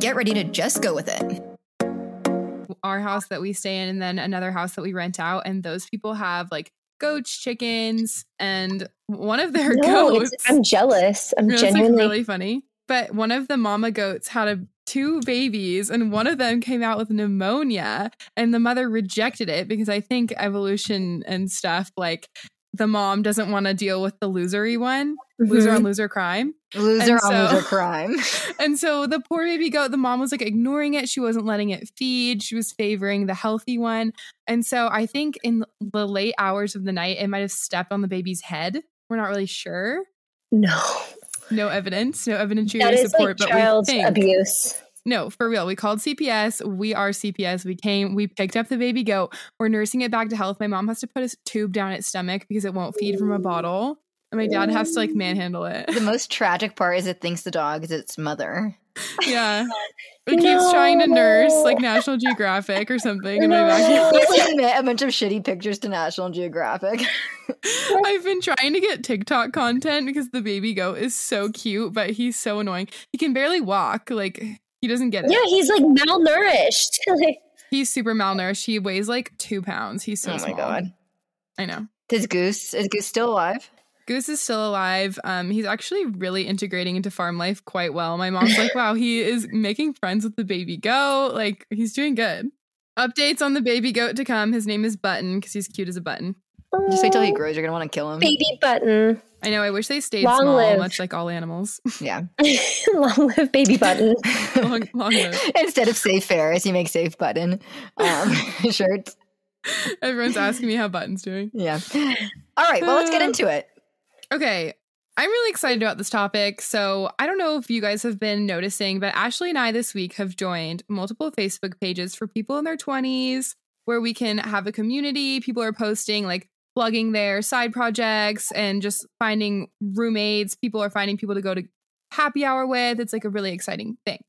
get ready to just go with it. Our house that we stay in, and then another house that we rent out, and those people have like goats, chickens, and one of their No, goats. I'm jealous. I'm It's like genuinely. really funny. But one of the mama goats had a, two babies, and one of them came out with pneumonia, and the mother rejected it because I think evolution and stuff like the mom doesn't want to deal with the losery one, loser Mhm. on loser crime. Loser And on loser crime. And so the poor baby goat, the mom was like ignoring it. She wasn't letting it feed. She was favoring the healthy one. And so I think in the late hours of the night, it might have stepped on the baby's head. We're not really sure. no, No evidence, no evidentiary that is support, like but we child think. abuse. No, for real. We called CPS. We are CPS. We came, we picked up the baby goat. We're nursing it back to health. My mom has to put a tube down its stomach because it won't feed from a bottle. And my dad has to like manhandle it. the most tragic part is it thinks the dog is its mother. Yeah. It keeps trying to nurse like National Geographic or something in my No. backyard. Let's admit a bunch of shitty pictures to National Geographic. I've been trying to get TikTok content because the baby goat is so cute, but he's so annoying. He can barely walk. Like he doesn't get it. Yeah, he's like malnourished. like, He's super malnourished. He weighs like two pounds. He's so oh my small. god. I know. Is Goose is Goose still alive? Goose is still alive. Um, he's actually really integrating into farm life quite well. My mom's like, wow, he is making friends with the baby goat. Like, he's doing good. Updates on the baby goat to come. His name is Button because he's cute as a button. Just wait till he "Oh, grows. You're gonna want to kill him. Baby button. I know. I wish they stayed Long small, live. much like all animals. Yeah. Long live baby button. long, long live. Instead of safe Ferris, you make safe button um, shirts. Everyone's asking me how Button's doing. Yeah. All right. Well, let's get Uh, into it. Okay. I'm really excited about this topic. So, I don't know if you guys have been noticing, but Ashley and I this week have joined multiple Facebook pages for people in their 20s where we can have a community. People are posting like plugging their side projects and just finding roommates. People are finding people to go to happy hour with. It's like a really exciting thing.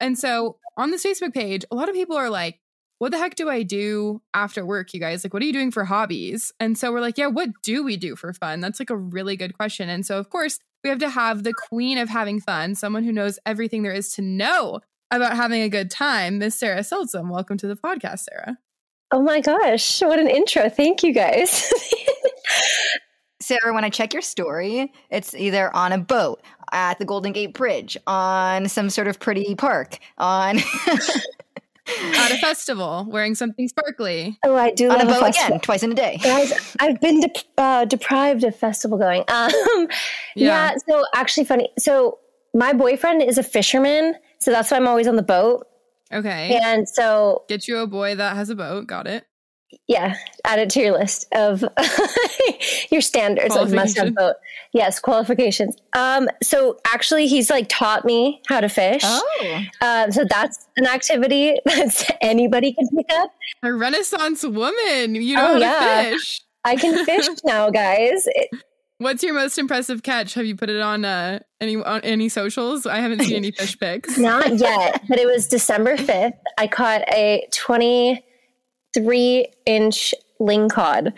And so, on this Facebook page, a lot of people are like, what the heck do I do after work, you guys? Like, what are you doing for hobbies? And so we're like, yeah, what do we do for fun? That's like a really good question. And so, of course, we have to have the queen of having fun, someone who knows everything there is to know about having a good time, Miss Sarah Seltsam. Welcome to the podcast, Sarah. Oh my gosh, what an intro. Thank you guys. Sarah, when I check your story, it's either on a boat, at the Golden Gate Bridge, on some sort of pretty park, on At a festival, wearing something sparkly. oh, I do on a love a, boat festival. again, twice in a day. Guys, I've been dep uh, deprived of festival going. Um, yeah. Yeah. so actually funny. So my boyfriend is a fisherman, so that's why I'm always on the boat. Okay. And so Get you a boy that has a boat. Got it. yeah, add it to your list of your standards of must have boat. Yes, qualifications. Um, so actually, he's like taught me how to fish. Oh, Um, so that's an activity that anybody can pick up. A Renaissance woman. You know Oh, how yeah. to fish. I can fish now, guys. It- What's your most impressive catch? Have you put it on uh, any on any socials? I haven't seen any fish pics. Not yet, but it was December 5th. I caught a 23 inch lingcod.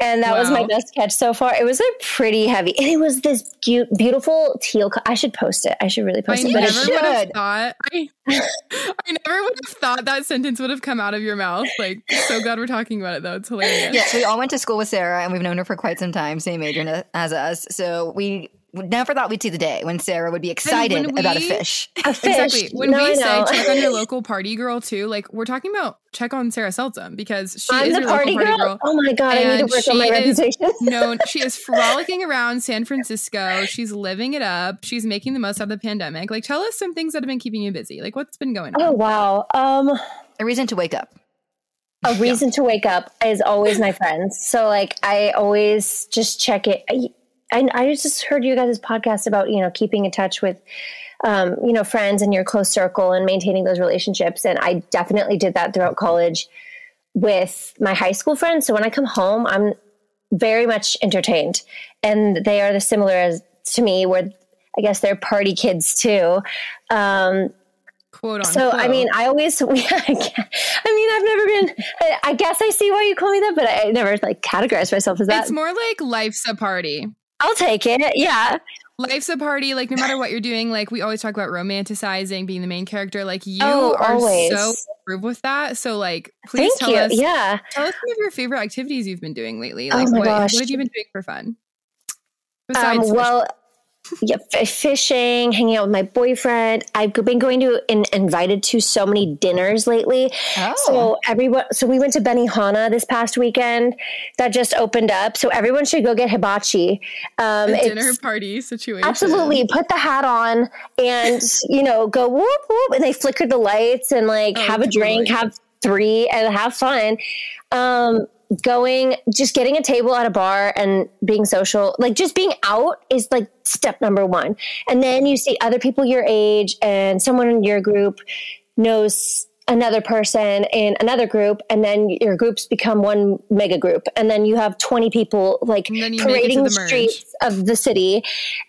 And that was my best catch so far. It was a pretty heavy. And it was this cute, beautiful teal. Co- I should post it. I should really I post it. you But never it's, should. would have thought. I, I never would have thought that sentence would have come out of your mouth. Like, so glad we're talking about it though. It's hilarious. yes, we all went to school with Sarah, and we've known her for quite some time, same age as us. So we never thought we'd see the day when Sarah would be excited when about a fish. a fish. Exactly. When No, we say check on your local party girl too, like we're talking about check on Sarah Seltsam because she I'm is the your party local girl? party girl. Oh my God, I need to work on my she reputation. known she is frolicking around San Francisco. She's living it up. She's making the most out of the pandemic. Like tell us some things that have been keeping you busy. Like what's been going on? oh, wow. Um, A reason to wake up. a reason to wake up is always my friends. So like I always just check it. I, I, I just heard you guys' podcast about you know keeping in touch with um, you know, friends in your close circle and maintaining those relationships. And I definitely did that throughout college with my high school friends. So when I come home, I'm very much entertained, and they are the similar as to me, where I guess they're party kids too. Um, Quote on. so I mean, I always, I mean, I've never been. I, I guess I see why you call me that, but I never like categorize myself as that. it's more like life's a party. I'll take it. Yeah. Life's a party. Like no matter what you're doing, like we always talk about romanticizing, being the main character. Like you Oh, are always. so approved with that. So like, please Thank tell you. us. Yeah. Tell us some of your favorite activities you've been doing lately. Oh Like my what, gosh. what have you been doing for fun? Um, Besides well, yeah, fishing, hanging out with my boyfriend. I've been going to and invited to so many dinners lately. Oh. So everyone, so we went to Benihana this past weekend. That just opened up. So everyone should go get hibachi. Um, dinner party situation. Absolutely. Put the hat on and, you know, go whoop, whoop. And they flicker the lights and like Oh, have a drink, have three and have fun. Um, going, just getting a table at a bar and being social, like just being out is like step number one. And then you see other people your age and someone in your group knows another person in another group and then your groups become one mega group. And then you have 20 people like And then you make it to parading the, streets of the city.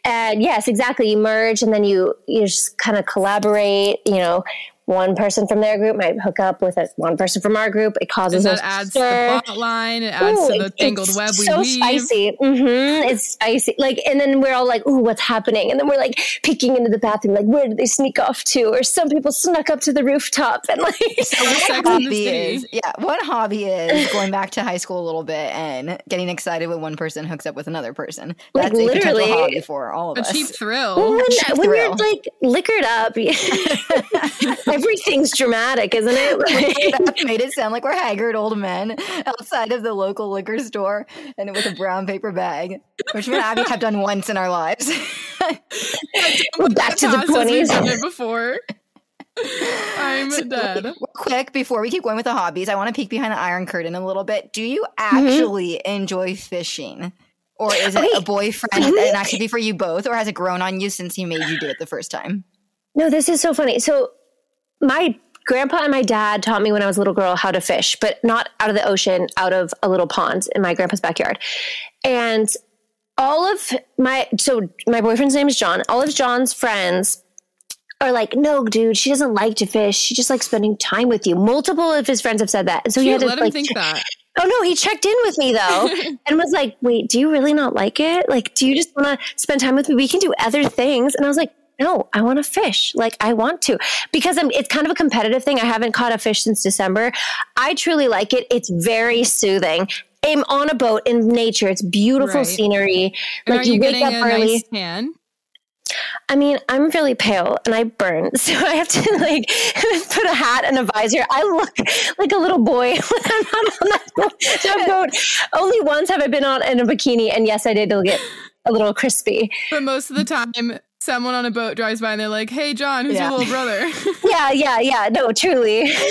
And yes exactly you merge and then you you just kind of collaborate you know one person from their group might hook up with a, one person from our group it and causes that a adds to stir. the plot line. It adds Ooh, to the tangled web we so weave. spicy. hmm It's spicy. Like, and then we're all like, "Ooh, what's happening?" And then we're like peeking into the bathroom, like, "Where did they sneak off to?" Or some people snuck up to the rooftop and like. Sex in hobby is yeah one hobby is going back to high school a little bit and getting excited when one person hooks up with another person Like, that's a potential literally- hobby for all of A us cheap thrill. Well, when, cheap when you're like liquored up, everything's dramatic, isn't it? Like- that made it sound like we're haggard old men outside of the local liquor store and with a brown paper bag, which we and Abby have done once in our lives. Back to the Past 20s. done before. I'm dead. Real quick, before we keep going with the hobbies, I want to peek behind the iron curtain a little bit. Do you Mm-hmm. actually enjoy fishing? Or is it a Okay. boyfriend an activity for you both, or has it grown on you since he made you do it the first time? No, this is so funny. So, my grandpa and my dad taught me when I was a little girl how to fish, but not out of the ocean, out of a little pond in my grandpa's backyard. And all of my, so my boyfriend's name is John. All of John's friends are like, no, dude, she doesn't like to fish. She just likes spending time with you. Multiple of his friends have said that. And so he had to let him like, think that. Oh no, he checked in with me though and was like, "Wait, do you really not like it? Like, do you just want to spend time with me? We can do other things." And I was like, "No, I want to fish. Like, I want to because I'm, it's kind of a competitive thing. I haven't caught a fish since December. I truly like it. It's very soothing. I'm on a boat in nature. It's beautiful Right. scenery. And like you, you wake up early. nice tan? I mean, I'm really pale and I burn, so I have to like put a hat and a visor. I look like a little boy when I'm on that boat. that boat. Only once have I been on in a bikini, and yes, I did. Get a little crispy. But most of the time, someone on a boat drives by and they're like, "Hey, John, who's Yeah. your little brother?" Yeah, yeah, yeah. No, truly.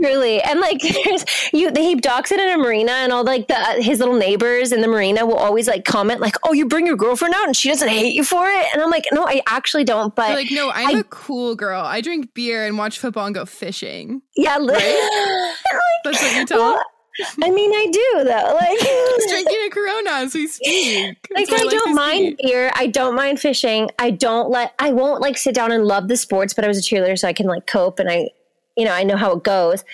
Truly, and like there's you, he docks it in a marina, and all like the uh, his little neighbors in the marina will always like comment like, "Oh, you bring your girlfriend out, and she doesn't hate you for it." And I'm like, "No, I actually don't." But They're like, no, I'm I- a cool girl. I drink beer and watch football and go fishing. yeah, li- That's what you tell Well. I mean, I do though. Like, He's drinking a Corona as we speak. like That's I don't mind beer. I don't mind fishing. I don't let. I won't like sit down and love the sports. But I was a cheerleader, so I can like cope, and I, you know, I know how it goes.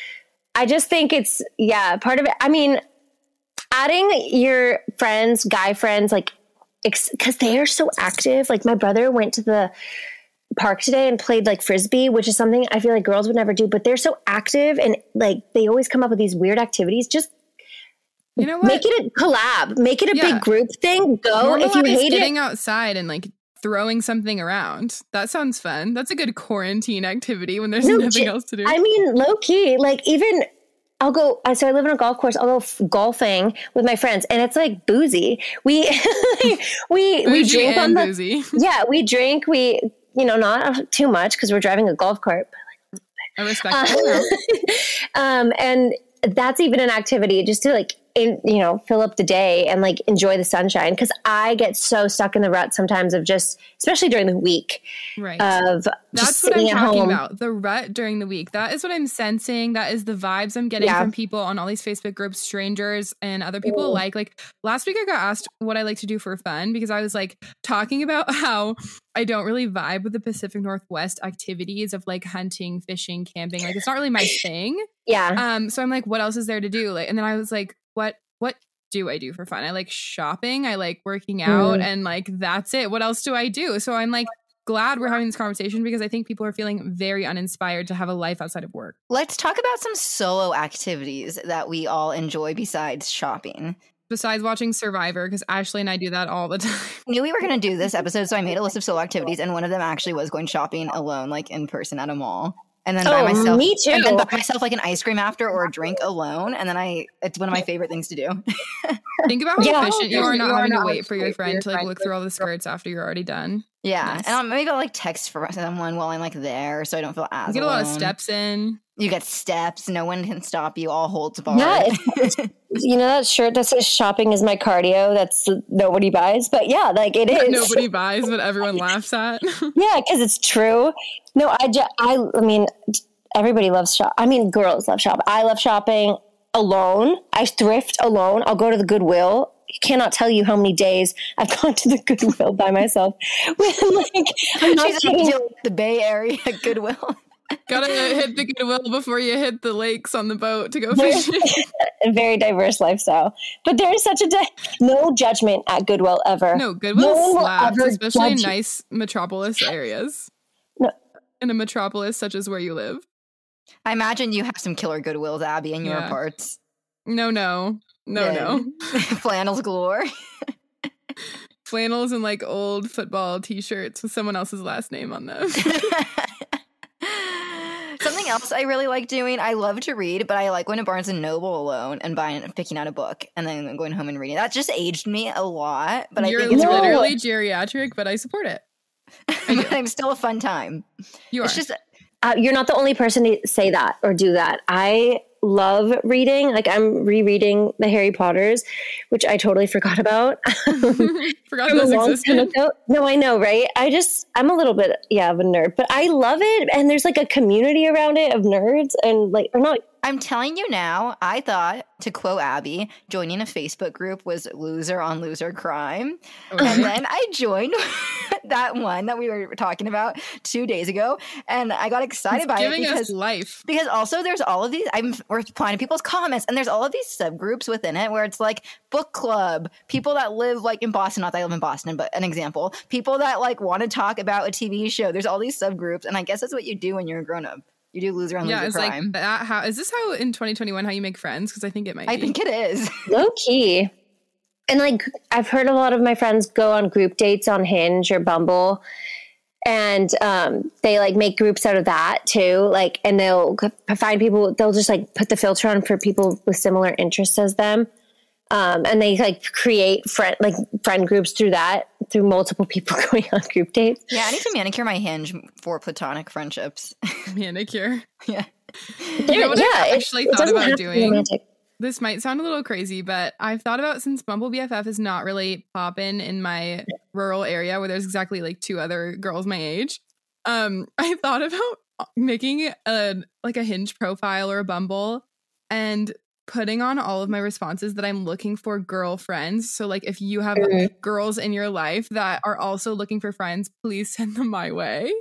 I just think it's yeah, part of it. I mean, adding your friends, guy friends, like because they are so active. Like my brother went to the park today and played like frisbee, which is something I feel like girls would never do. But they're so active and like they always come up with these weird activities. Just You know what? make it a collab, make it a Yeah. big group thing. Go if you Normalize hate it. getting outside and like throwing something around. That sounds fun. That's a good quarantine activity when there's No, nothing j- else to do. I mean, low key, like even I'll go. So I live on a golf course. I'll go f- golfing with my friends, and it's like boozy. We we we drink on the boozy. yeah. We drink. We you know not too much because we're driving a golf cart. I respect Uh, that. um, and that's even an activity just to like in, you know, fill up the day and like enjoy the sunshine. Because I get so stuck in the rut sometimes of just, especially during the week, Right. of just That's what I'm talking home. about. The rut during the week. That is what I'm sensing. That is the vibes I'm getting Yeah. from people on all these Facebook groups, strangers and other people alike. Like last week, I got asked what I like to do for fun because I was like talking about how I don't really vibe with the Pacific Northwest activities of like hunting, fishing, camping. Like it's not really my thing. Yeah. Um, so I'm like, what else is there to do? Like, and then I was like, what, what do I do for fun? I like shopping, I like working out, Mm. and like that's it. What else do I do? So I'm like glad we're having this conversation because I think people are feeling very uninspired to have a life outside of work. Let's talk about some solo activities that we all enjoy besides shopping. Besides watching Survivor, because Ashley and I do that all the time. knew we were going to do this episode, so I made a list of solo activities, and one of them actually was going shopping alone, like in person at a mall, and then buy Oh, myself, me too. and then too. buy myself like an ice cream after or a drink alone, and then I, it's one of my favorite things to do. Think about how Yeah. efficient you are not You are having to wait for your friend to like look through all the skirts after you're already done. yeah, Nice. and I'll, maybe I'll like text for someone while I'm like there, so I don't feel as You get a lot of steps in. You get steps. No one can stop you. All holds barred. Yeah, it's, you know that shirt that says "shopping is my cardio." That's nobody buys, but yeah, like it is. Nobody buys, but everyone laughs at. Yeah, because it's true. No, I just, I, I mean, everybody loves shop. I mean, girls love shop. I love shopping alone. I thrift alone. I'll go to the Goodwill. I cannot tell you how many days I've gone to the Goodwill by myself. When, like, I'm not She's kidding. the Bay Area Goodwill. Gotta hit the goodwill before you hit the lakes on the boat to go fishing. a very diverse lifestyle. But there is such a di- no judgment at Goodwill ever. No, Goodwill No slaps, especially in judge you. nice metropolis areas. No. In a metropolis such as where you live. I imagine you have some killer Goodwills, Abby, in your Yeah. parts. No, no, no, Yeah. no. Flannels galore. Flannels and like old football T-shirts with someone else's last name on them. Something else I really like doing, I love to read, but I like going to Barnes and Noble alone and buying picking out a book and then going home and reading. That just aged me a lot, but You're I think it's really, literally geriatric, but I support it. but I'm still a fun time. You are. It's just uh, you're not the only person to say that or do that. I love reading. Like I'm rereading the Harry Potters, which I totally forgot about. Forgot those existed. No, I know, right? I just I'm a little bit yeah of a nerd, but I love it, and there's like a community around it of nerds, and like or not. I'm telling you now, I thought, to quote Abby, joining a Facebook group was loser on loser crime. Oh, okay. And then I joined that one that we were talking about two days ago, and I got excited It's by it giving because us life. because also there's all of these i'm we're replying to people's comments and there's all of these subgroups within it where it's like book club people that live like in boston not that i live in boston but an example people that like want to talk about a tv show there's all these subgroups and i guess that's what you do when you're a grown-up you do loser on Yeah, loser it's crime like that. How is this how in 2021 how you make friends? Because I think it might. i be. think it is Low key. And like I've heard a lot of my friends go on group dates on Hinge or Bumble and um, they like make groups out of that too. Like and they'll find people they'll just like put the filter on for people with similar interests as them. Um, and they like create friend like friend groups through that through multiple people going on group dates. yeah i need to manicure my hinge for platonic friendships manicure. yeah You know what I actually it thought doesn't about have to be doing? romantic. This might sound a little crazy, but I've thought about since Bumble BFF is not really poppin' in my rural area where there's exactly like two other girls my age. Um, I thought about making a like a Hinge profile or a Bumble and putting on all of my responses that I'm looking for girlfriends. So like if you have Mhm. girls in your life that are also looking for friends, please send them my way.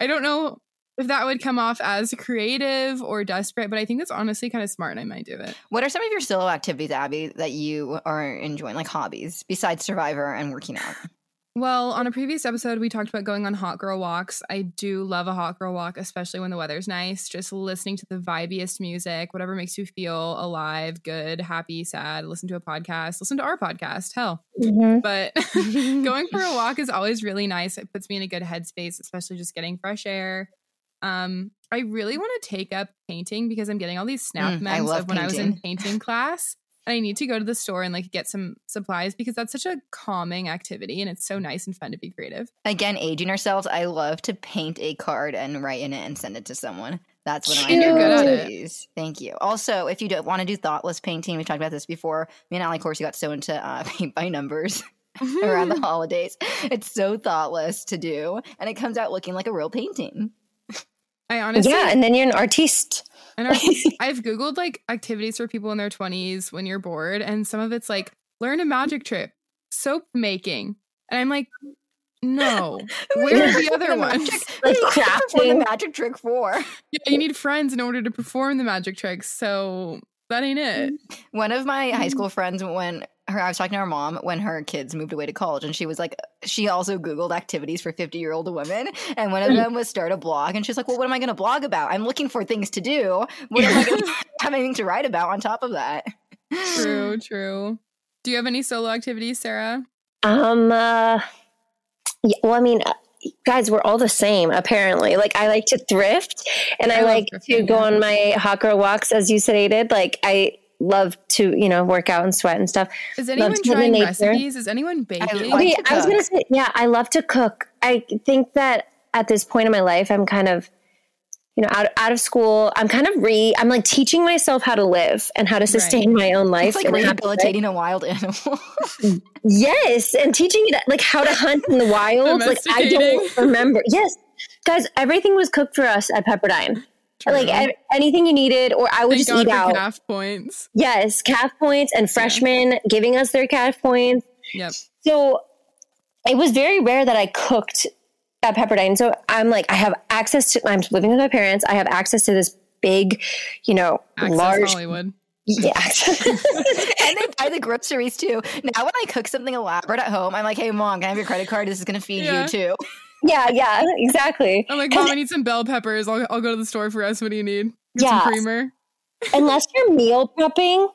I don't know if that would come off as creative or desperate, but I think that's honestly kind of smart and I might do it. what are some of your solo activities abby that you are enjoying like hobbies besides survivor and working out Well, on a previous episode, we talked about going on hot girl walks. I do love a hot girl walk, especially when the weather's nice. Just listening to the vibiest music, whatever makes you feel alive, good, happy, sad. Listen to a podcast, listen to our podcast, hell. Mhm. But going for a walk is always really nice. It puts me in a good headspace, especially just getting fresh air. Um, I really want to take up painting because I'm getting all these snap Mm, memes of when I was in painting. painting class. And I need to go to the store and like get some supplies because that's such a calming activity and it's so nice and fun to be creative. Again, aging ourselves, I love to paint a card and write in it and send it to someone. That's what I'm. Good at it. Thank you. Also, if you don't want to do thoughtless painting, we talked about this before. Me and course, you got so into uh, paint by numbers around the holidays. It's so thoughtless to do, and it comes out looking like a real painting. I honestly, yeah, and then you're an artiste. And our, I've Googled like activities for people in their 20s when you're bored, and some of it's like learn a magic trick, soap making. And I'm like, no, where's the other one? Like Who perform the magic trick for? Yeah, you need friends in order to perform the magic tricks. So that ain't it. One of my high mm-hmm. school friends, when her, I was talking to her mom when her kids moved away to college, and she was like, she also Googled activities for 50 year old women. And one of them was start a blog. And she's like, well, what am I going to blog about? I'm looking for things to do. What am I going to have anything to write about on top of that? True, true. Do you have any solo activities, Sarah? Um, uh, yeah, well, I mean, uh, guys, we're all the same, apparently. Like, I like to thrift and I, I love like to go yeah. on my hawker walks, as you stated. Like, I love to, you know, work out and sweat and stuff. Is anyone to live in trying recipes? Is anyone baking? like okay, to I was gonna say, yeah, I love to cook. I think that at this point in my life, I'm kind of, you know, out, out of school. I'm kind of re, I'm like teaching myself how to live and how to sustain my own life. It's like in a happy way. rehabilitating a wild animal. Yes, and teaching it like how to hunt in the wild. like I don't remember. Yes, guys, everything was cooked for us at Pepperdine. Like True. a- anything you needed, or I would Thank just God eat for out. Caf points. Yes, Caf points and freshmen giving us their Caf points. Yep. So it was very rare that I cooked at Pepperdine. So I'm like, I have access to. I'm living with my parents. I have access to this big, you know, Access large. Hollywood. Yeah. and they buy the groceries too. Now, when I cook something elaborate at home, I'm like, hey, mom, can I have your credit card? This is going to feed Yeah. you too. Yeah, yeah, exactly. I'm like, Mom, I need some bell peppers. I'll, I'll go to the store for us. What do you need? Get Yeah. some creamer. unless you're meal prepping,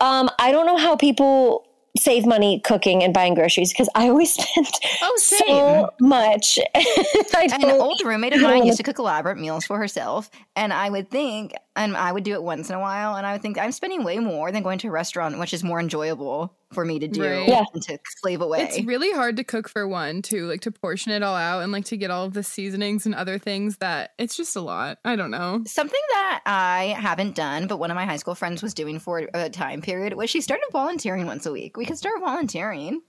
um, I don't know how people save money cooking and buying groceries because I always spend Oh, same. so much. I An old roommate of mine used to cook elaborate meals for herself, and I would think, and I would do it once in a while, and I would think I'm spending way more than going to a restaurant, which is more enjoyable for me to do Right. Yeah. and to slave away. It's really hard to cook for one, too, like to portion it all out and like to get all of the seasonings and other things that it's just a lot. I don't know. Something that I haven't done, but one of my high school friends was doing for a time period was she started volunteering once a week. We could start volunteering.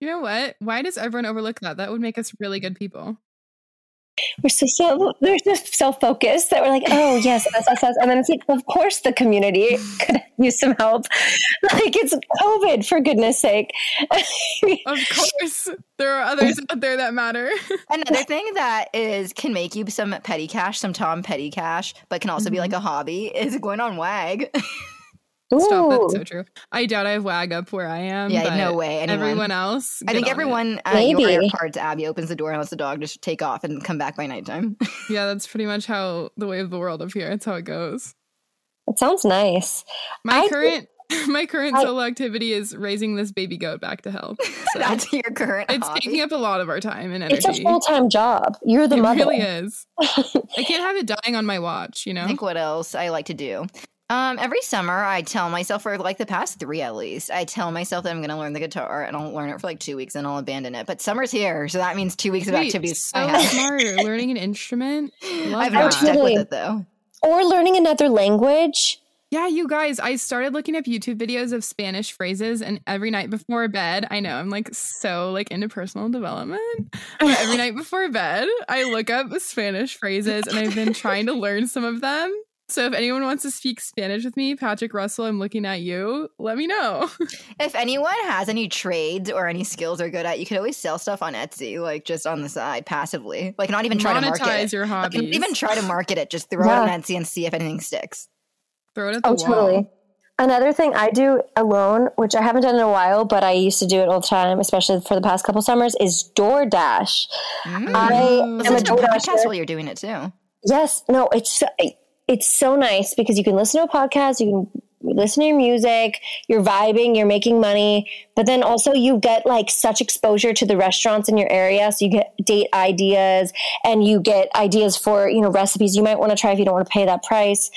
You know what? Why does everyone overlook that? That would make us really good people. We're so, so they're just so focused that we're like, oh yes, yes, yes, yes. and then it's like, of course, the community could use some help. Like it's COVID, for goodness sake. Of course, there are others out there that matter. Another thing that is can make you some petty cash, some Tom Petty cash, but can also be like mm-hmm. a hobby is going on WAG. Stop, Ooh. that's so true. I doubt I have WAG up where I am. Yeah, but no way, anyone. Everyone else, I think everyone at uh, Maybe. your airports, Abby opens the door and lets the dog just take off and come back by nighttime. Yeah, that's pretty much how the way of the world up here. That's how it goes. It sounds nice. My I- current my current I- solo activity is raising this baby goat back to health. So That's your current it's hobby. taking up a lot of our time and energy. It's a full time job. You're the it mother. It really is. I can't have it dying on my watch, you know? I think what else I like to do. Um, every summer, I tell myself for like the past three at least, I tell myself that I'm going to learn the guitar and I'll learn it for like two weeks and I'll abandon it. But summer's here, so that means two weeks of activities. so I have. smart. Learning an instrument. Love I've that. not stuck with it though. Or learning another language. Yeah, you guys, I started looking up YouTube videos of Spanish phrases and every night before bed, I know I'm like so like into personal development. But every night before bed, I look up Spanish phrases and I've been trying to learn some of them. So if anyone wants to speak Spanish with me, Patrick Russell, I'm looking at you. Let me know. If anyone has any trades or any skills they're good at, you could always sell stuff on Etsy, like just on the side, passively. Like not even try to market Monetize it. your Like, hobbies. even try to market it. Just throw Yeah. it on Etsy and see if anything sticks. Throw it at the Oh, wall. totally. Another thing I do alone, which I haven't done in a while, but I used to do it all the time, especially for the past couple summers, is DoorDash. Mm. I am a Listen to a podcast while you're doing it too. Yes, no, it's so, it's so nice because you can listen to a podcast, you can listen to your music, you're vibing, you're making money, but then also you get like such exposure to the restaurants in your area, so you get date ideas and you get ideas for, you know, recipes you might want to try if you don't want to pay that price.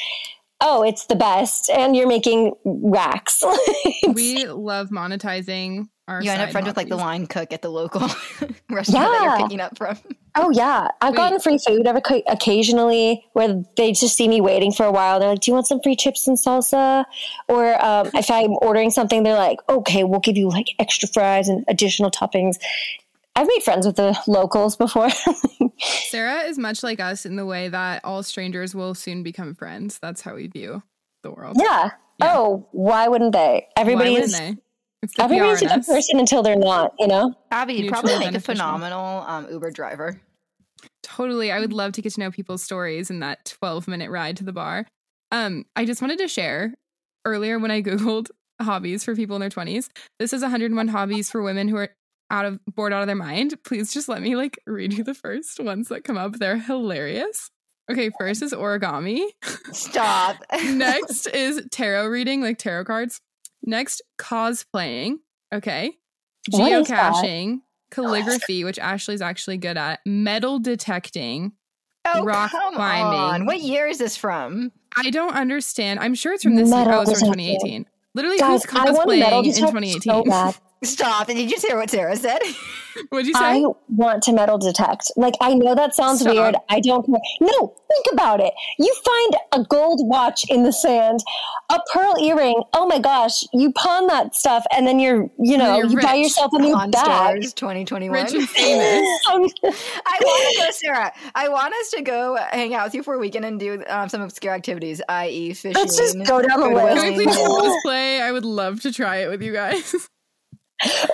Oh, it's the best and you're making racks. we love monetizing our You end up friends with like the line cook at the local restaurant that Yeah. you're picking up from. Oh yeah, I've Wait. gotten free food ever occasionally where they just see me waiting for a while. They're like, "Do you want some free chips and salsa?" Or um, if I'm ordering something, they're like, "Okay, we'll give you like extra fries and additional toppings." I've made friends with the locals before. Sarah is much like us in the way that all strangers will soon become friends. That's how we view the world. yeah. Yeah. Oh, why wouldn't they? Why Everybody wouldn't is they? It's the everybody's a PR in good person until they're not. You know. Abby, you'd probably make beneficial. a phenomenal um, Uber driver. Totally. I would love to get to know people's stories in that 12 minute ride to the bar. Um, I just wanted to share earlier when I Googled hobbies for people in their 20s. This is 101 hobbies for women who are out of bored out of their mind. Please just let me like read you the first ones that come up. They're hilarious. Okay, first is origami. Stop. Next is tarot reading, like tarot cards. Next, cosplaying. Okay. What is that? Geocaching, calligraphy, which Ashley's actually good at, metal detecting. oh, rock climbing. on. What year is this from? I don't understand. I'm sure it's from this year. Oh, it's from 2018. Literally, Guys, who's I want metal cosplaying in 2018? so. Stop. And did you just hear what Sarah said? What'd you say? I want to metal detect. Like, I know that sounds Stop. weird. I don't care. No, think about it. You find a gold watch in the sand, a pearl earring. Oh my gosh, you pawn that stuff, and then you're, you know, you're you buy yourself a new On bag. Stars 2021. Rich and famous. I want to go, Sarah. I want us to go hang out with you for a weekend and do um, some obscure activities, i.e., fishing. Let's just go down the Goodwill. list. Can we please cosplay? I would love to try it with you guys.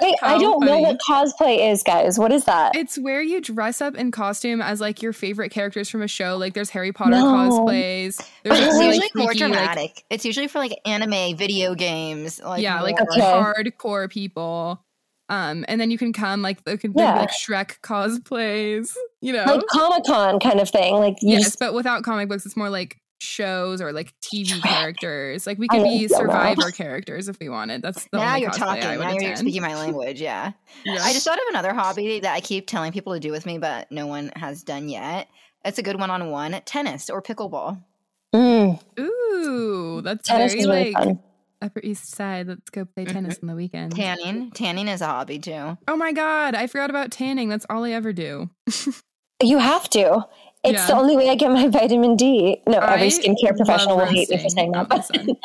Wait, I don't know what cosplay is, guys. What is that? It's where you dress up in costume as like your favorite characters from a show. Like there's Harry Potter No. cosplays. There's But it's really usually more freaky, like, dramatic. it's usually for like anime, video games. Like yeah, like Okay. hardcore people. Um, and then you can come like there could be Yeah. like Shrek cosplays, you know. Like Comic Con kind of thing. Like, you yes, just, but without comic books, it's more like shows or like TV characters. Like we could don't be know. Survivor characters if we wanted. That's the now only you're talking. I would Now you're speaking my language. Yeah. Yeah. I just thought of another hobby that I keep telling people to do with me, but no one has done yet. It's a good one-on-one tennis or pickleball. Mm, Ooh, that's tennis very is really like fun. Upper East Side. Let's go play tennis on the weekend. Tanning, tanning is a hobby too. Oh my god, I forgot about tanning. That's all I ever do. You have to. It's Yeah. the only way I get my vitamin D. No, every skincare professional will hate me for saying that. out in the But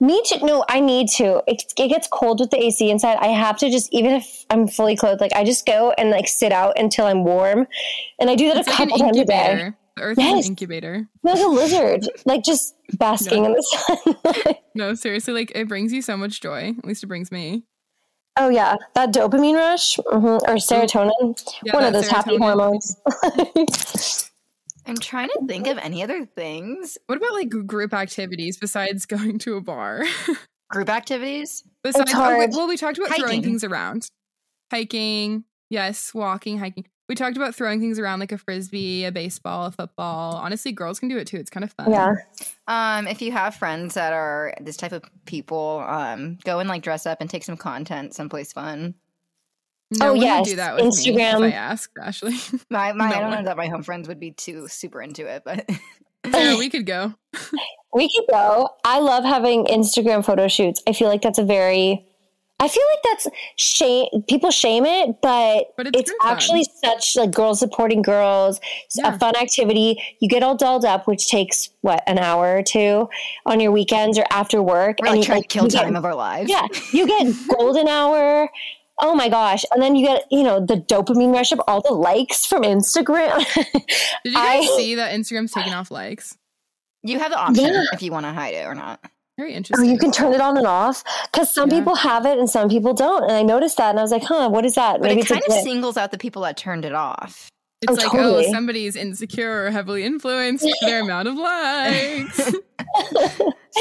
me too. No, I need to. It, it gets cold with the AC inside. I have to just, even if I'm fully clothed, like I just go and like sit out until I'm warm. And I do that It's a like couple times a day. incubator. Earth Yes. incubator. Like a lizard, like just basking in the sun. No, seriously, like it brings you so much joy. At least it brings me. oh, yeah. That dopamine rush hmm or serotonin, Yeah, one of those happy hormones. I'm trying to think of any other things. What about like group activities besides going to a bar? Group activities. besides, oh, hard. wait, well, we talked about throwing things around. Hiking, yes, walking, hiking. We talked about throwing things around like a frisbee, a baseball, a football. Honestly, girls can do it too. It's kind of fun. yeah. Um, if you have friends that are this type of people, um, go and like dress up and take some content someplace fun. No Oh, one would yes, do that with me Instagram. if I ask Ashley. My, my, No I don't one. know that my home friends would be too super into it, but Sarah, we could go. We could go. I love having Instagram photo shoots. I feel like that's a very I feel like that's shame people shame it, but, But it's it's, good fun. actually such like girls supporting girls, It's Yeah. a fun activity. You get all dolled up, which takes what, an hour or two on your weekends or after work. we're like you, trying to kill you get- time of our lives. yeah, you get golden hour. Oh my gosh. And then you get, you know, the dopamine rush of all the likes from Instagram. Did you guys I- see that Instagram's taking off likes? You have the option Yeah. if you want to hide it or not. Very Oh, interesting. you can turn it on and off because some Yeah. people have it and some people don't. And I noticed that and I was like, huh, what is that? But it kind of singles out the people that turned it off. It's Oh, like, totally. oh, somebody's insecure or heavily influenced by their amount of likes.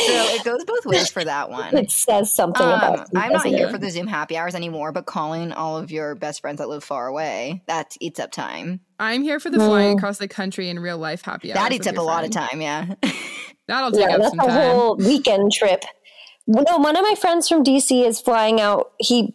So it goes both ways for that one. it says something Um, about you, I'm not here it? for the Zoom happy hours anymore, but calling all of your best friends that live far away, that eats up time. I'm here for the flying Mm. across the country in real life happy hours. that eats up a your lot of time, yeah. That'll take Yeah, up that's some a time. whole weekend trip. No, one of my friends from DC is flying out. He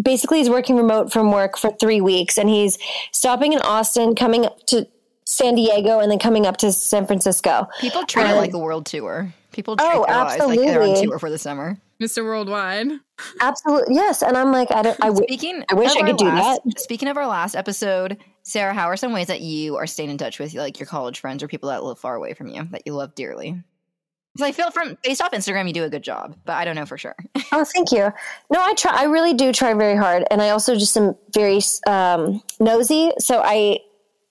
basically he's working remote from work for three weeks and he's stopping in Austin, coming up to San Diego, and then coming up to San Francisco. People treat it like a world tour. People oh, treat Oh, their lives like they're on tour for the summer. Mr. Worldwide. Absolutely, yes. And I'm like, I don't. I w- Speaking, I wish I our could do that. Speaking of our last episode, Sarah, how are some ways that you are staying in touch with like your college friends or people that live far away from you that you love dearly? Because I feel from based off Instagram, you do a good job, but I don't know for sure. Oh, thank you. No, I try. I really do try very hard, and I also just am very um, nosy. So I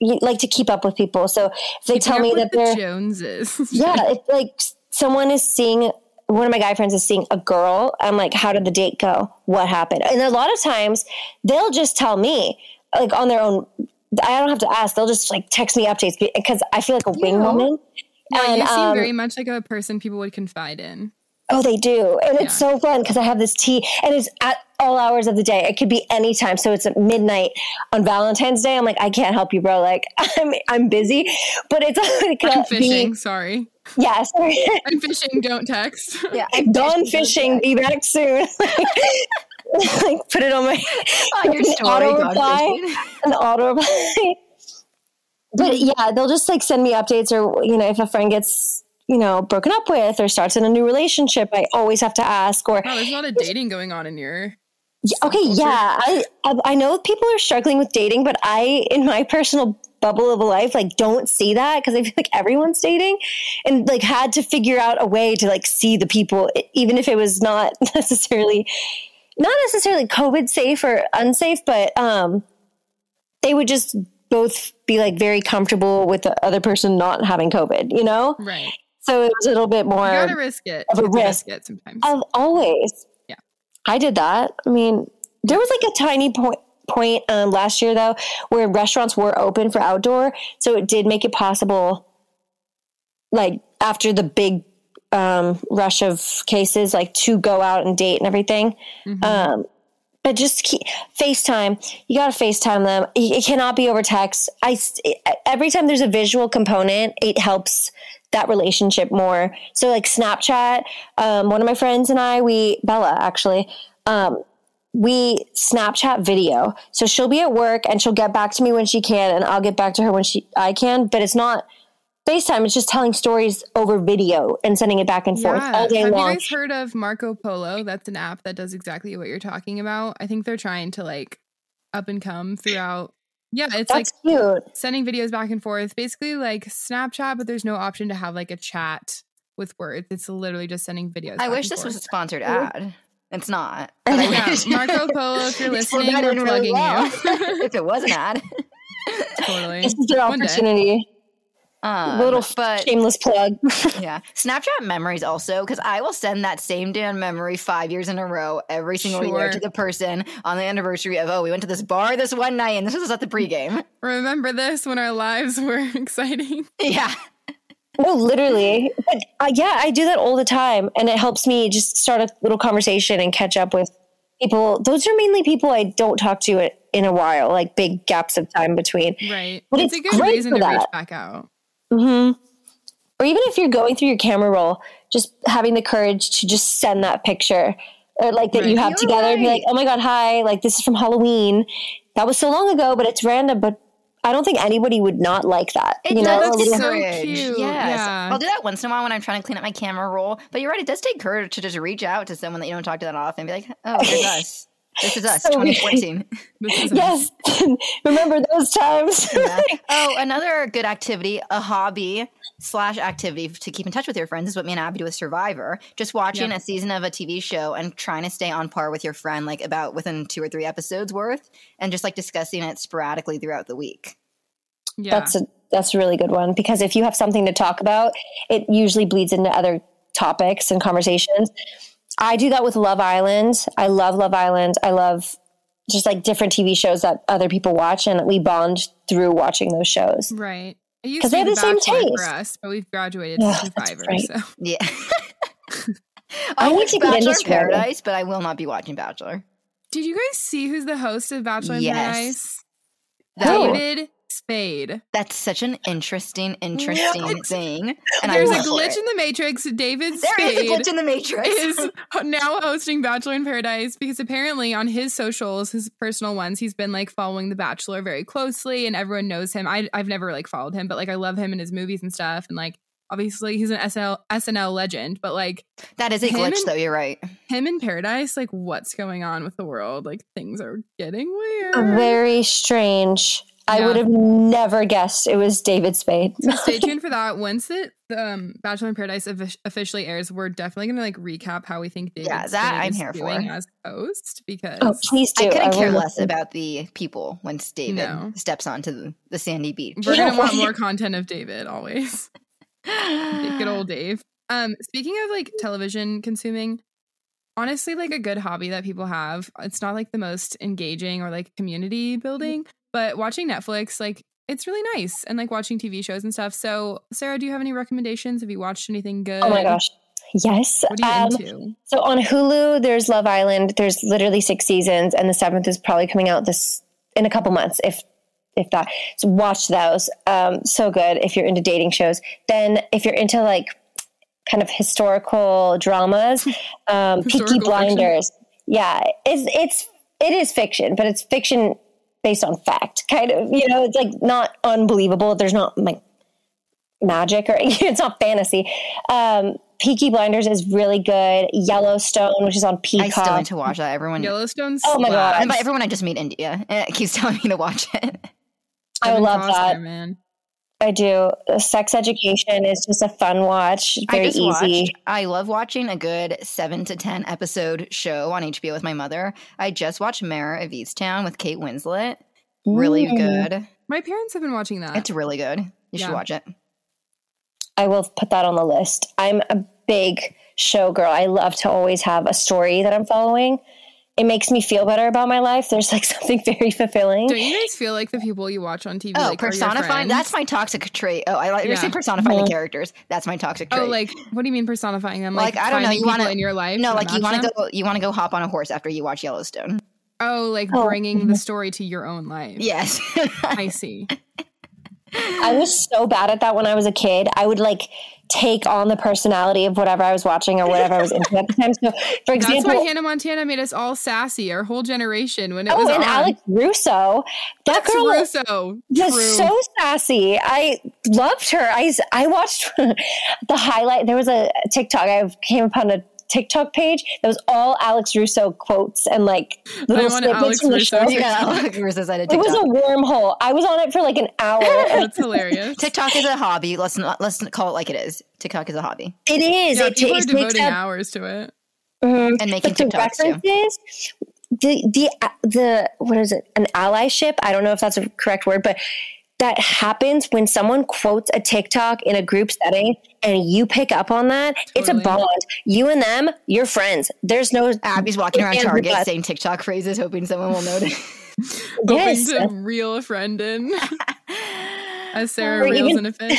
like to keep up with people. So if they tell me that they're the Joneses. yeah, if like someone is seeing one of my guy friends is seeing a girl, I'm like, how did the date go? What happened? And a lot of times they'll just tell me like on their own. I don't have to ask. They'll just like text me updates because I feel like a wing woman. Yeah, And, you seem um, very much like a person people would confide in. Oh, they do. And it's so fun because I have this tea and it's at all hours of the day. It could be any time. So it's at midnight on Valentine's Day. I'm like, I can't help you, bro. Like I'm I'm busy. But it's like I'm fishing. the Sorry. yeah, sorry. I'm fishing. Don't text. Yeah, Gone fishing, be back soon. like put it on my on your story. auto reply. an auto reply. But yeah, they'll just like send me updates or you know, if a friend gets, you know, broken up with or starts in a new relationship, I always have to ask or Wow, there's a lot of dating going on in your. Yeah, okay, yeah, I I know people are struggling with dating, but I, in my personal bubble of a life, like don't see that because I feel like everyone's dating, and like had to figure out a way to like see the people, even if it was not necessarily, not necessarily COVID safe or unsafe, but um, they would just both be like very comfortable with the other person not having COVID, you know. Right. So it was a little bit more. You gotta risk it. of a risk. it sometimes. Of always. Yeah. I did that. I mean, there was like a tiny point point um, last year though where restaurants were open for outdoor, so it did make it possible. Like after the big um, rush of cases, like to go out and date and everything. Mhm. Um, but just keep, FaceTime. You got to FaceTime them. It cannot be over text. I every time there's a visual component, it helps that relationship more. So like Snapchat, um, one of my friends and I, we Bella actually, um, we Snapchat video. So she'll be at work and she'll get back to me when she can, and I'll get back to her when she I can. But it's not FaceTime. is just telling stories over video and sending it back and forth Yeah. all day Have long. you guys heard of Marco Polo? That's an app that does exactly what you're talking about. I think they're trying to like up and come throughout. Yeah, it's like cute. sending videos back and forth, basically like Snapchat, but there's no option to have like a chat with words. It's literally just sending videos. I back wish and this was a sponsored ad. It's not. but I Yeah, Marco Polo, if you're listening, we're in really plugging well. you. if it was an ad. totally. This is their One day. opportunity. Um, Little but shameless plug. yeah, Snapchat memories also because I will send that same damn memory five years in a row every single year to the person on the anniversary of oh we went to this bar this one night and this was at the pregame. Remember this when our lives were exciting. Yeah, No, literally. But uh, yeah, I do that all the time. And it helps me just start a little conversation and catch up with people. Those are mainly people I don't talk to in a while, like big gaps of time between. Right. But it's, it's a good great reason for to reach back out. Hmm Or even if you're going through your camera roll, just having the courage to just send that picture or like that you have You're together and be like, oh my God, hi, like this is from Halloween. That was so long ago, but it's random. But I don't think anybody would not like that. it you know, does a that's so courage. cute. Yes, Yeah. I'll do that once in a while when I'm trying to clean up my camera roll. But you're right; it does take courage to just reach out to someone that you don't talk to that often and be like, oh, here's us. This is us, So 2014. Is yes. Remember those times? Yeah. Oh, another good activity, a hobby slash activity to keep in touch with your friends is what me and Abby do with Survivor. Just watching Yeah. a season of a TV show and trying to stay on par with your friend, like about within two or three episodes worth, and just like discussing it sporadically throughout the week. yeah. That's a that's a really good one because if you have something to talk about, it usually bleeds into other topics and conversations. I do that with Love Island. I love Love Island. I love just like different TV shows that other people watch, and we bond through watching those shows. right. It used 'Cause they be have the the same Bachelor for us, but we've graduated Ugh, to that's Survivor. right. So Yeah. I I need watch to get into Bachelor. Paradise, but I will not be watching Bachelor. did you guys see who's the host of Bachelor in Yes. Paradise? Who? David Spade. That's such an interesting, interesting What? thing. And There's I a love glitch it. in the Matrix. David There is Spade a glitch in the Matrix. is now hosting Bachelor in Paradise because apparently on his socials, his personal ones, he's been like following The Bachelor very closely and everyone knows him. I, I've never like followed him, but like I love him and his movies and stuff. And like obviously he's an SNL SNL legend, but like That is a Him glitch, and- though. You're right. him in Paradise, like what's going on with the world? Like things are getting weird. Very strange. I Yeah. would have never guessed it was David Spade. So stay tuned for that. Once it the um, Bachelor in Paradise offic- officially airs, we're definitely gonna like recap how we think David Yeah, that Spade I'm is here doing for. as host because oh, please do. I couldn't care less listen. about the people once David No. steps onto the, the sandy beach. we're gonna want more content of David always. Good old Dave. Um, speaking of like television consuming, honestly, like a good hobby that people have. It's not like the most engaging or like community building, but watching Netflix, like it's really nice, and like watching TV shows and stuff. So, Sarah, do you have any recommendations? Have you watched anything good? Oh my gosh. Yes. What are you Um, into? So on Hulu, there's Love Island. There's literally six seasons, and the seventh is probably coming out this in a couple months, if if that. So watch those. Um, so good if you're into dating shows. Then if you're into like kind of historical dramas, um, Peaky Historical fiction. Blinders. Yeah, it's it's it is fiction, but it's fiction based on fact. Kind of, you know, it's like not unbelievable. There's not like magic or it's not fantasy. Um, Peaky Blinders is really good. Yellowstone, which is on I Peacock. still need to watch that. Everyone, Yellowstone. Oh my God. and by everyone, I just mean India. And it keeps telling me to watch it. I love Costner, that. man. I do. Sex Education is just a fun watch. Very I just easy. watched. I love watching a good seven to ten episode show on HBO with my mother. I just watched Mare of Easttown with Kate Winslet. Really Mm. good. My parents have been watching that. It's really good. You should watch it. I will put that on the list. I'm a big show girl. I love to always have a story that I'm following. It makes me feel better about my life. There's like something very fulfilling. Don't you guys feel like the people you watch on TV? Oh, like, are personifying. That's my toxic trait. Oh, I like you're Yeah. saying personifying Mhm. the characters. That's my toxic trait. Oh, like what do you mean personifying them? Like, I don't know, you wanna- in your life. no, like you want to go. You want to go hop on a horse after you watch Yellowstone. Oh, like Oh, bringing the story to your own life. Yes. I see. I was so bad at that when I was a kid. I would like take on the personality of whatever I was watching or whatever I was into at the time. So, for That's example, why Hannah Montana made us all sassy, our whole generation when it oh, was and on. Alex Russo, that Alex girl Russo. was True. so sassy. I loved her. I I watched the highlight. There was a TikTok. I came upon a TikTok page that was all Alex Russo quotes and like little snippets from the Russo show. yeah. Like Marissa said it. It was TikTok. a wormhole. I was on it for like an hour. That's hilarious. TikTok is a hobby. Let's not let's call it like it is. TikTok is a hobby it is. Yeah, it, people are takes devoting up hours to it. Mhm. and making But the TikToks too. references, the the the what is it? An allyship? I don't know if that's a correct word, but that happens when someone quotes a TikTok in a group setting and you pick up on that. It's a bond. You and them, you're friends. There's no Abby's walking around Target above. saying TikTok phrases, hoping someone will notice. yes. Hoping to reel a friend in. As Sarah Or reels even- in a fit.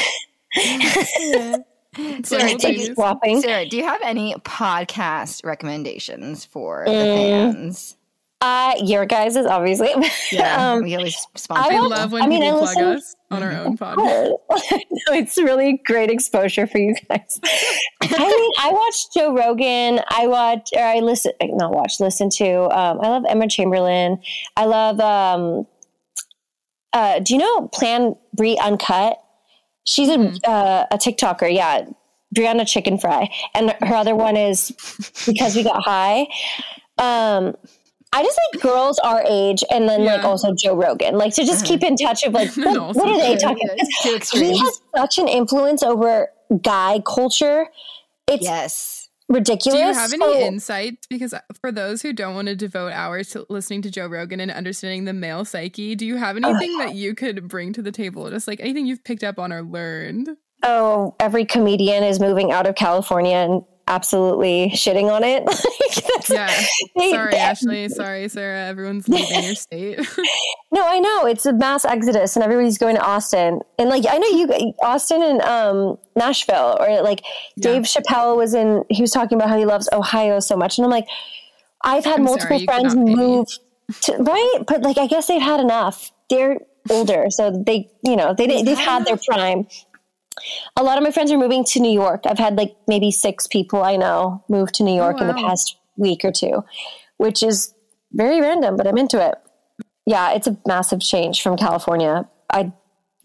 Sarah, Simultaneous. do you, swapping. Sarah, do you have any podcast recommendations for the Mm. fans? Uh, your guys is obviously. um, we always I sponsor. I people. love when I mean, people I plug us on our own podcast. no, it's really great exposure for you guys. I mean, I watch Joe Rogan. I watch, or I listen, not watch, listen to. Um, I love Emma Chamberlain. I love. Um, uh, do you know Plan Bri Uncut? She's a uh, a TikToker. Yeah, Brianna Chickenfry, and her other one is because we got high. Um, I just like girls our age, and then like also Joe Rogan, like to just uh-huh. keep in touch of like what, also what are they talking? Two He has such an influence over guy culture. It's Yes. ridiculous. Do you have any So- insights? Because uh, for those who don't want to devote hours to listening to Joe Rogan and understanding the male psyche, do you have anything that you could bring to the table? Just like anything you've picked up on or learned? oh, every comedian is moving out of California and absolutely shitting on it. Like, Yeah. they- Sorry, they- Ashley. Sorry, Sarah. Everyone's leaving your state. No, I know it's a mass exodus, and everybody's going to Austin. And like, I know you, Austin and um, Nashville, or like Yeah. Dave Chappelle was in. He was talking about how he loves Ohio so much, and I'm like, I've had I'm multiple sorry, friends not pay me. move to right, but like, I guess they've had enough. They're older, so they, you know, they they've had their prime. A lot of my friends are moving to New York. I've had like maybe six people I know move to New York in the past week or two, which is very random, but I'm into it. Yeah, it's a massive change from California. I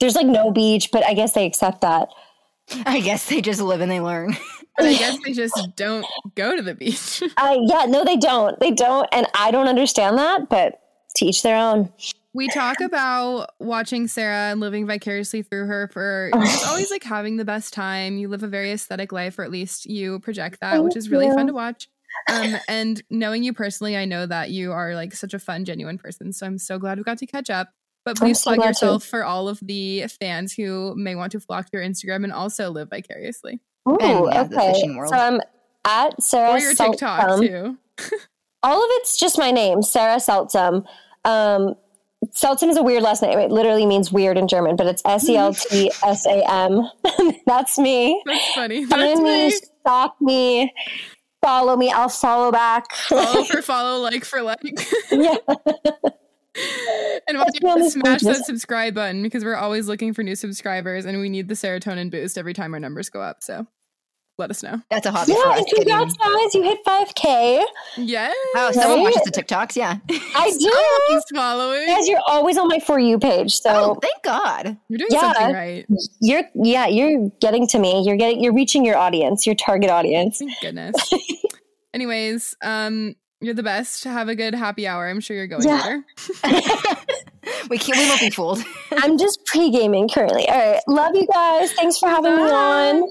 there's like no beach, but I guess they accept that. I guess they just live and they learn. I guess they just don't go to the beach. Uh, yeah, no, they don't. They don't, and I don't understand that. But teach their own. We talk about watching Sarah and living vicariously through her for just always like having the best time. You live a very aesthetic life, or at least you project that, which is really Thank fun to watch. Um, and knowing you personally, I know that you are like such a fun, genuine person. So I'm so glad we got to catch up. But please so plug glad to. yourself for all of the fans who may want to flock to your Instagram and also live vicariously. Ooh, And, yeah, okay. fishing world. So I'm at Sarah Or your TikTok too. All of it's just my name, Sarah Seltsam. Um, Seltsam is a weird last name. It literally means weird in German, but it's S E L T S A M. That's me. That's funny. Find That's me, stalk me, follow me. I'll follow back. Follow for follow, like for like. yeah. and why don't you really smash that subscribe button because we're always looking for new subscribers and we need the serotonin boost every time our numbers go up. So let us know. That's a hobby for Yeah, us. and getting- congrats, guys. You hit 5K. Yes. Oh, someone Right? watches the TikToks. Yeah. I do. He's following. Guys, you're always on my For You page. So Oh, thank God. You're doing Yeah. something right. you're, yeah, you're getting to me. You're getting, you're reaching your audience, your target audience. Thank goodness. Anyways, um, you're the best. Have a good happy hour. I'm sure you're going Yeah. later. we can't. We won't be fooled. I'm just pre gaming currently. All right. Love you guys. Thanks for having me on.